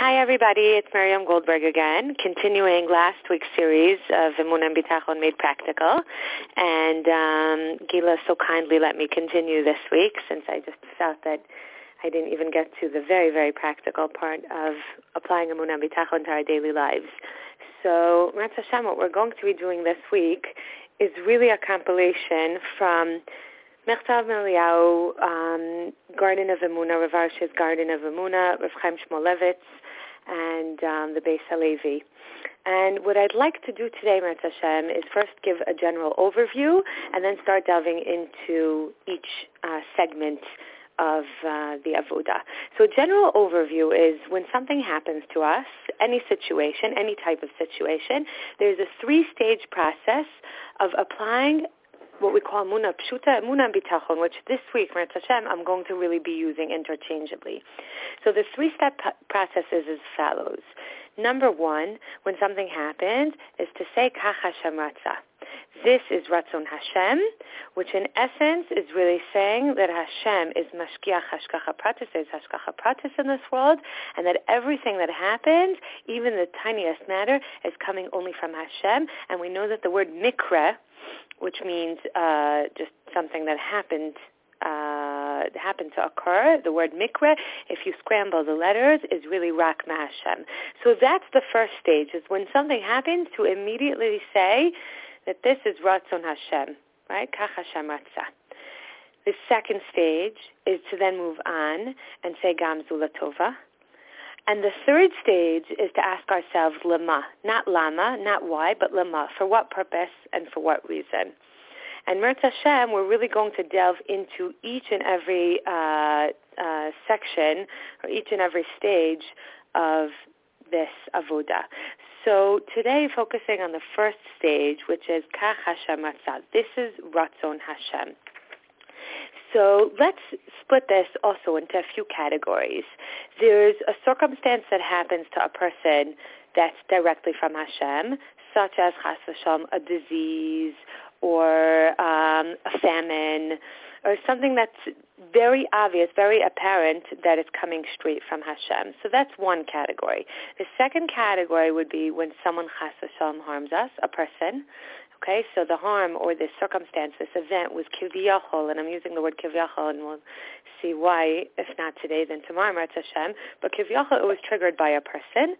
Hi, everybody. It's Miriam Goldberg again, continuing last week's series of Emunah and Bitachon Made Practical. And um, Gila so kindly let me continue this week since I just felt that I didn't even get to the very, very practical part of applying Emunah and Bitachon to our daily lives. So, Ratz Hashem, what we're going to be doing this week is really a compilation from Michtav Me'Eliyahu, um, Garden of Emunah, Rav Arush's Garden of Emunah, Rav Chaim Shmulevitz, and um, the Beis Halevi. And what I'd like to do today, Ratz Hashem, is first give a general overview and then start delving into each uh, segment of uh, the avoda. So general overview is when something happens to us, any situation, any type of situation, there's a three-stage process of applying what we call Muna Pshuta, Muna Bitachon, which this week, Meretz Hashem, I'm going to really be using interchangeably. So the three-step p- process is as follows. Number one, when something happens, is to say Kach Hashem Ratzah. This is Ratzon Hashem, which in essence is really saying that Hashem is Mashgiach Hashgacha Pratis, there's Hashgacha Pratis in this world, and that everything that happens, even the tiniest matter, is coming only from Hashem. And we know that the word Mikra, which means uh, just something that happened uh, happened to occur. The word mikra, if you scramble the letters, is really rak Hashem. So that's the first stage, is when something happens to immediately say that this is Ratzon Hashem, right? Kach Hashem Ratzah. The second stage is to then move on and say Gam Zulatova. And the third stage is to ask ourselves lama, not lama, not why, but lama, for what purpose and for what reason. And Meretz Hashem, we're really going to delve into each and every uh, uh, section or each and every stage of this avoda. So today, focusing on the first stage, which is Kach Hashem Ratzah. This is Ratzon Hashem. So let's split this also into a few categories. There's a circumstance that happens to a person that's directly from Hashem, such as Chas v'shalom, a disease or um, a famine or something that's very obvious, very apparent that it's coming straight from Hashem. So that's one category. The second category would be when someone Chas v'shalom harms us, a person, Okay, so the harm or the circumstance, this event was kiviyachol, and I'm using the word kiviyachol, and we'll see why, if not today, then tomorrow, Meretz Hashem. But kiviyachol, it was triggered by a person.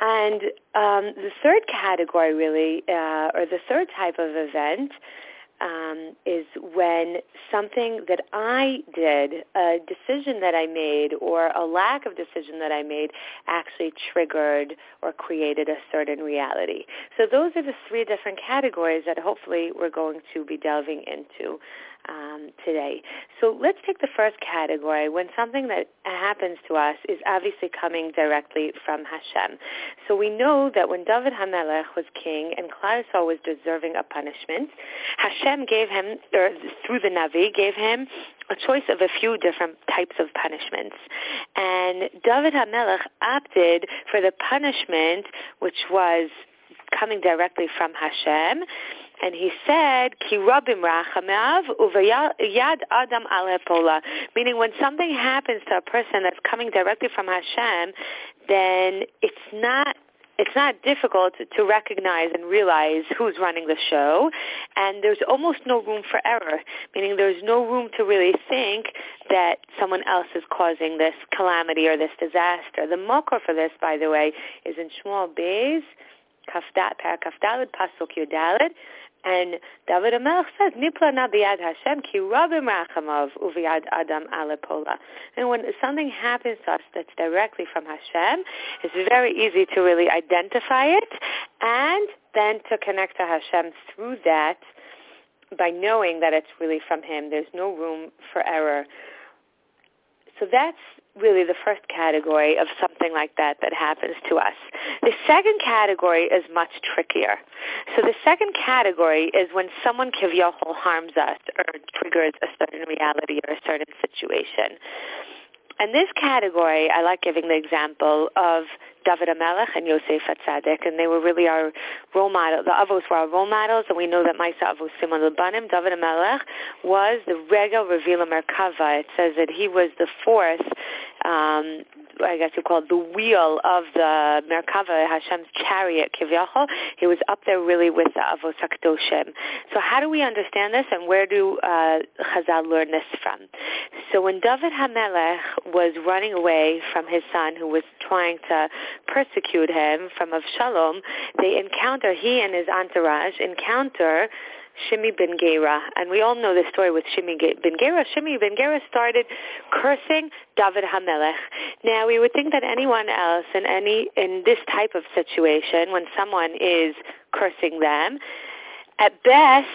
And um, the third category, really, uh, or the third type of event, um, is when something that I did, a decision that I made, or a lack of decision that I made, actually triggered or created a certain reality. So those are the three different categories that hopefully we're going to be delving into um, today. So let's take the first category when something that happens to us is obviously coming directly from Hashem. So we know that when David HaMelech was king and Klal was deserving a punishment, Hashem gave him, or through the Navi, gave him a choice of a few different types of punishments. And David HaMelech opted for the punishment which was coming directly from Hashem and he said, "Ki rabim rachamav uvayad adam alepola," meaning when something happens to a person that's coming directly from Hashem, then it's not it's not difficult to recognize and realize who's running the show, and there's almost no room for error, meaning there's no room to really think that someone else is causing this calamity or this disaster. The makor for this, by the way, is in Shmuel Beis, Kafdat, Parakafdalid, Pasuk Yudalid, and David HaMelech says, Nipla na biyad Hashem ki rabim rachamav uviyad adam alepola. And when something happens to us that's directly from Hashem, it's very easy to really identify it and then to connect to Hashem through that by knowing that it's really from Him. There's no room for error. So that's really the first category of something like that that happens to us. The second category is much trickier. So the second category is when someone kivyahol harms us or triggers a certain reality or a certain situation. And this category, I like giving the example of David HaMelech and Yosef Hatzadik, and they were really our role model. The Avos were our role models, and we know that Maisa Avos Siman Labanim, David HaMelech, was the Rega Revila Merkava. It says that he was the fourth um, I guess you call it the wheel of the Merkava, Hashem's chariot, Kivyachol. He was up there really with the Avos HaKadoshim. So how do we understand this and where do uh, Chazal learn this from? So when David HaMelech was running away from his son who was trying to persecute him from Avshalom, they encounter, he and his entourage encounter Shimi ben Gera. And we all know the story with Shimi ben Gera. Shimi ben Gera started cursing David HaMelech. Now, we would think that anyone else in any in this type of situation, when someone is cursing them, at best,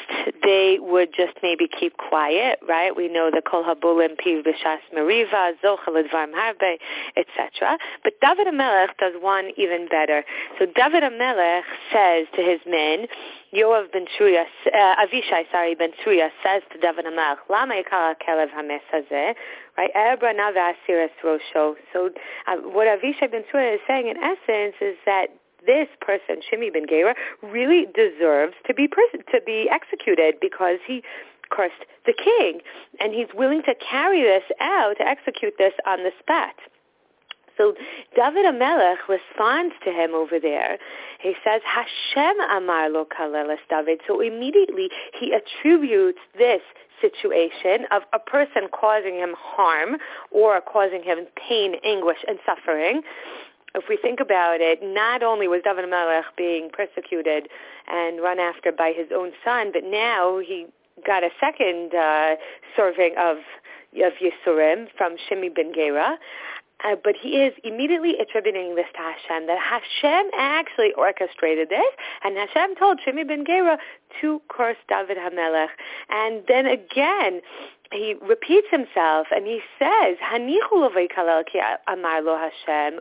they would just maybe keep quiet, right? We know the kol habulim piv b'shas meriva, zochel advarm harbe, etc. But David HaMelech does one even better. So David HaMelech says to his men, Yoav ben Tzruya, uh, Avishai, sorry, ben Tzruya says to David HaMelech, Lama yikara kelev hames right? Ebra nava asiris rosho. So uh, what Avishai ben Tzruya is saying in essence is that this person, Shimi ben Gera, really deserves to be pers- to be executed because he cursed the king, and he's willing to carry this out to execute this on the spot. So David HaMelech responds to him over there. He says, Hashem amar lo kaleles David. So immediately he attributes this situation of a person causing him harm or causing him pain, anguish, and suffering if we think about it, not only was David Melech being persecuted and run after by his own son, but now he got a second uh, serving of of Yisurim from Shimi ben Gera. Uh, but he is immediately attributing this to Hashem, that Hashem actually orchestrated this, and Hashem told Shimi ben Gera to curse David HaMelech. And then again, he repeats himself, and he says, Hanichu ki amar lo Hashem,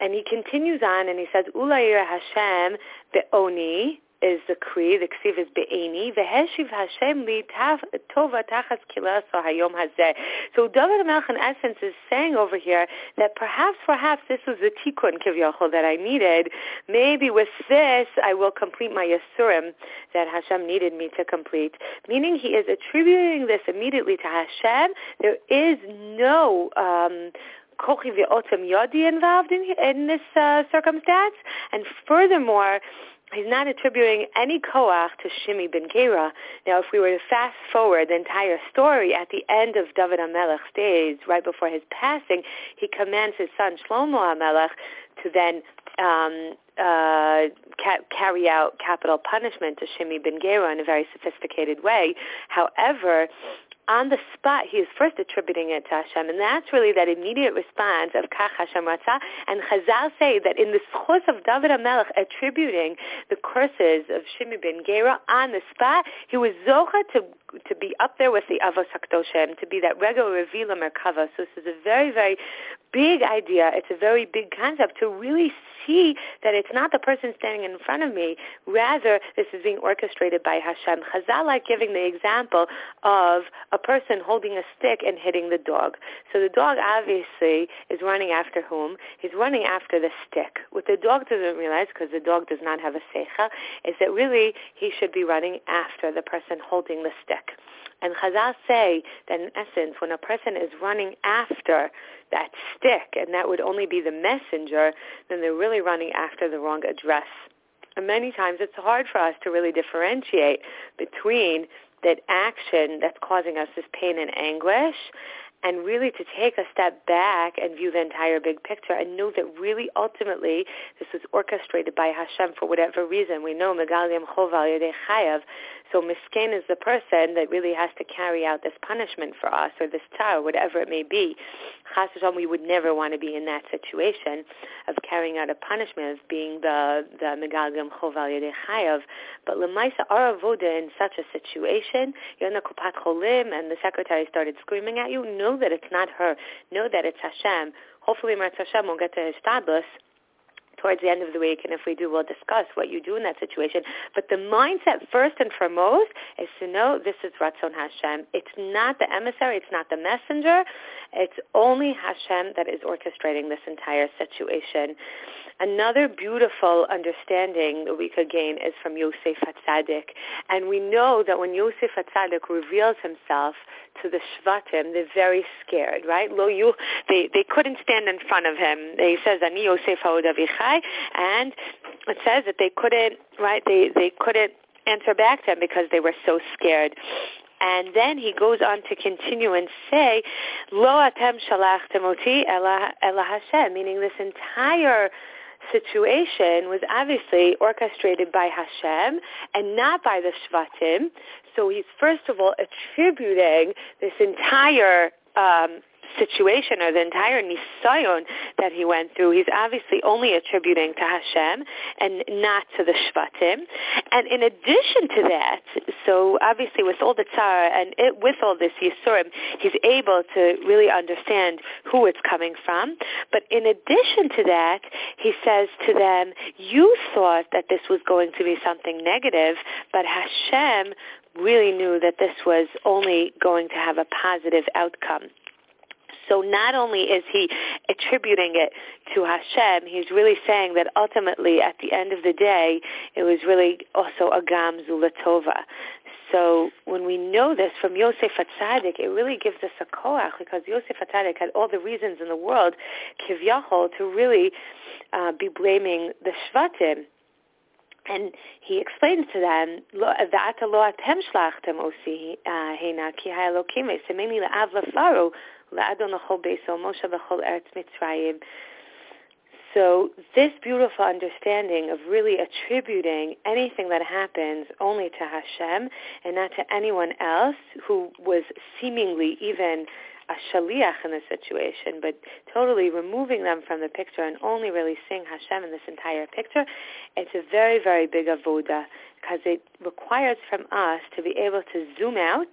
and he continues on and he says, Ulayir Hashem be'oni is the Kri, the Ksiv is Be'eni, Veheshiv Hashem li tova tachas kilaso hayom hazeh. So David Melch in essence is saying over here that perhaps, perhaps this was the tikkun kivyachol that I needed. Maybe with this I will complete my yasurim that Hashem needed me to complete. Meaning he is attributing this immediately to Hashem. There is no... Um, kochi v'otem yodi involved in, in this uh, circumstance. And furthermore, he's not attributing any koach to Shimi ben Gera. Now, if we were to fast forward the entire story, at the end of David HaMelech's days, right before his passing, he commands his son Shlomo HaMelech to then um, uh, ca- carry out capital punishment to Shimi ben Gera in a very sophisticated way. However, on the spot, he is first attributing it to Hashem, and that's really that immediate response of Kach Hashem Ratzah. And Chazal say that in the schos of David HaMelech attributing the curses of Shimi ben Gera on the spot, he was zocha to to be up there with the Avos HaKadoshim, to be that regular Revila Merkava. So this is a very, very big idea. It's a very big concept to really see that it's not the person standing in front of me. Rather, this is being orchestrated by Hashem. Chazal like giving the example of a person holding a stick and hitting the dog. So the dog obviously is running after whom? He's running after the stick. What the dog doesn't realize, because the dog does not have a secha, is that really he should be running after the person holding the stick. And Chazal say that in essence, when a person is running after that stick, and that would only be the messenger, then they're really running after the wrong address. And many times it's hard for us to really differentiate between that action that's causing us this pain and anguish and really to take a step back and view the entire big picture and know that really ultimately this was orchestrated by Hashem for whatever reason. We know Megalim Choval Yedei Chayav so miskin is the person that really has to carry out this punishment for us or this tar, whatever it may be. Chas we would never want to be in that situation of carrying out a punishment, of being the the megalgam choval chayav. But lemaisa our avoda in such a situation, you're in the kupat cholim, and the secretary started screaming at you. Know that it's not her. Know that it's Hashem. Hopefully, Marat Hashem will get to his stadlus towards the end of the week, and if we do, we'll discuss what you do in that situation. But the mindset, first and foremost, is to know this is Ratzon Hashem. It's not the emissary, it's not the messenger. It's only Hashem that is orchestrating this entire situation. Another beautiful understanding that we could gain is from Yosef Hatzadik. And we know that when Yosef Hatzadik reveals himself to the Shvatim, they're very scared, right? Lo you, they, they couldn't stand in front of him. He says, Ani Yosef Avichai, and it says that they couldn't, right, they, they couldn't answer back to him because they were so scared. And then he goes on to continue and say, Lo atem shalachtem oti ela Hashem, meaning this entire situation was obviously orchestrated by Hashem and not by the Shvatim. So he's first of all attributing this entire um, situation or the entire nisayon that he went through, he's obviously only attributing to Hashem and not to the Shvatim. And in addition to that, so obviously with all the tzara and it, with all this Yisurim, he's able to really understand who it's coming from. But in addition to that, he says to them, you thought that this was going to be something negative, but Hashem really knew that this was only going to have a positive outcome. So not only is he attributing it to Hashem, he's really saying that ultimately at the end of the day, it was really also a gam zulatova. So when we know this from Yosef Hatzadik, it really gives us a koach because Yosef Hatzadik had all the reasons in the world, kivyachol, to really uh, be blaming the Shvatim. And he explains to them, "Va'ata lo atem shlachtem osi uh, hena ki ha'elokim esemeni la'av la'faro so this beautiful understanding of really attributing anything that happens only to Hashem and not to anyone else who was seemingly even a shaliach in the situation, but totally removing them from the picture and only really seeing Hashem in this entire picture, it's a very, very big avoda because it requires from us to be able to zoom out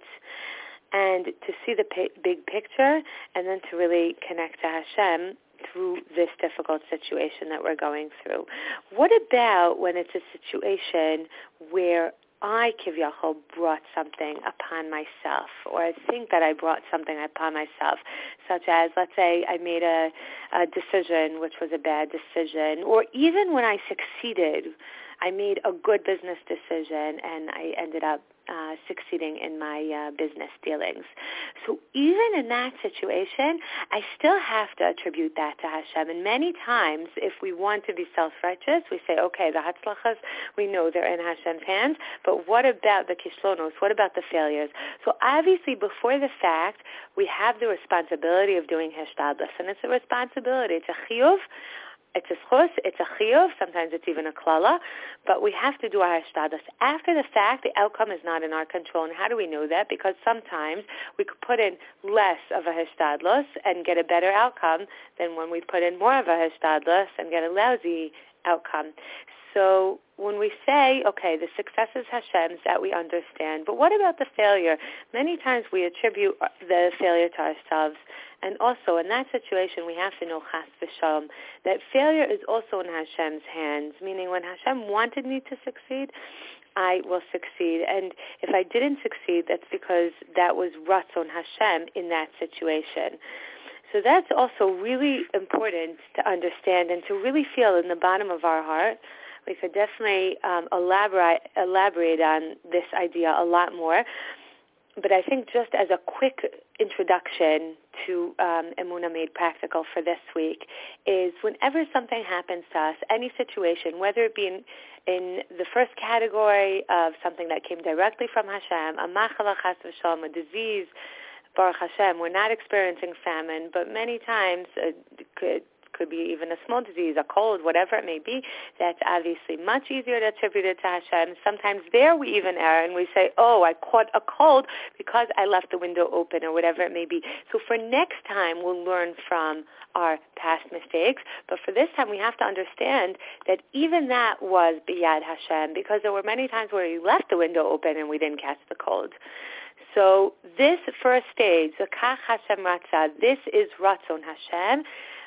and to see the big picture and then to really connect to Hashem through this difficult situation that we're going through. What about when it's a situation where I, Kivyachol, brought something upon myself, or I think that I brought something upon myself, such as, let's say, I made a, a decision which was a bad decision, or even when I succeeded, I made a good business decision and I ended up uh, succeeding in my uh, business dealings. So even in that situation, I still have to attribute that to Hashem. And many times, if we want to be self-righteous, we say, okay, the hatzlachas, we know they're in Hashem's hands, but what about the kishlonos? What about the failures? So obviously, before the fact, we have the responsibility of doing hishtadlus, and it's a responsibility. It's a chiyuv it's a schus, it's a chiyuv, sometimes it's even a klala, but we have to do our hishtadlus. After the fact, the outcome is not in our control. And how do we know that? Because sometimes we could put in less of a hishtadlus and get a better outcome than when we put in more of a hishtadlus and get a lousy outcome. So when we say, okay, the success is Hashem's, that we understand, but what about the failure? Many times we attribute the failure to ourselves. And also in that situation, we have to know chas v'shalom, that failure is also in Hashem's hands, meaning when Hashem wanted me to succeed, I will succeed. And if I didn't succeed, that's because that was Ratzon Hashem in that situation. So that's also really important to understand and to really feel in the bottom of our heart. We could definitely um, elaborate, elaborate on this idea a lot more. But I think just as a quick introduction to um, Emuna Made Practical for this week is whenever something happens to us, any situation, whether it be in, in the first category of something that came directly from Hashem, a machala chas v'shalom, a disease, Baruch Hashem, we're not experiencing famine, but many times it could could be even a small disease, a cold, whatever it may be, that's obviously much easier to attribute it to Hashem. Sometimes there we even err and we say, oh, I caught a cold because I left the window open or whatever it may be. So for next time, we'll learn from our past mistakes. But for this time, we have to understand that even that was biyad Hashem because there were many times where he left the window open and we didn't catch the cold. So this first stage, the Kach Hashem Ratzah, this is Ratzon Hashem.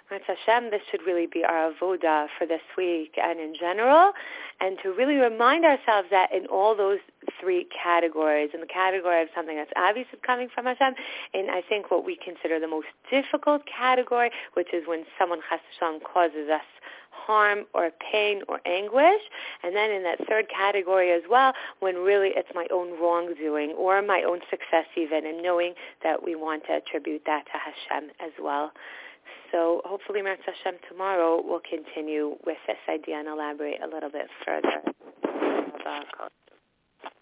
That's Hashem. This should really be our avoda for this week and in general, and to really remind ourselves that in all those three categories, in the category of something that's obviously coming from Hashem, in I think what we consider the most difficult category, which is when someone chas Hashem causes us harm or pain or anguish. And then in that third category as well, when really it's my own wrongdoing or my own success even, and knowing that we want to attribute that to Hashem as well. So hopefully, Meretz Hashem, tomorrow we'll continue with this idea and elaborate a little bit further.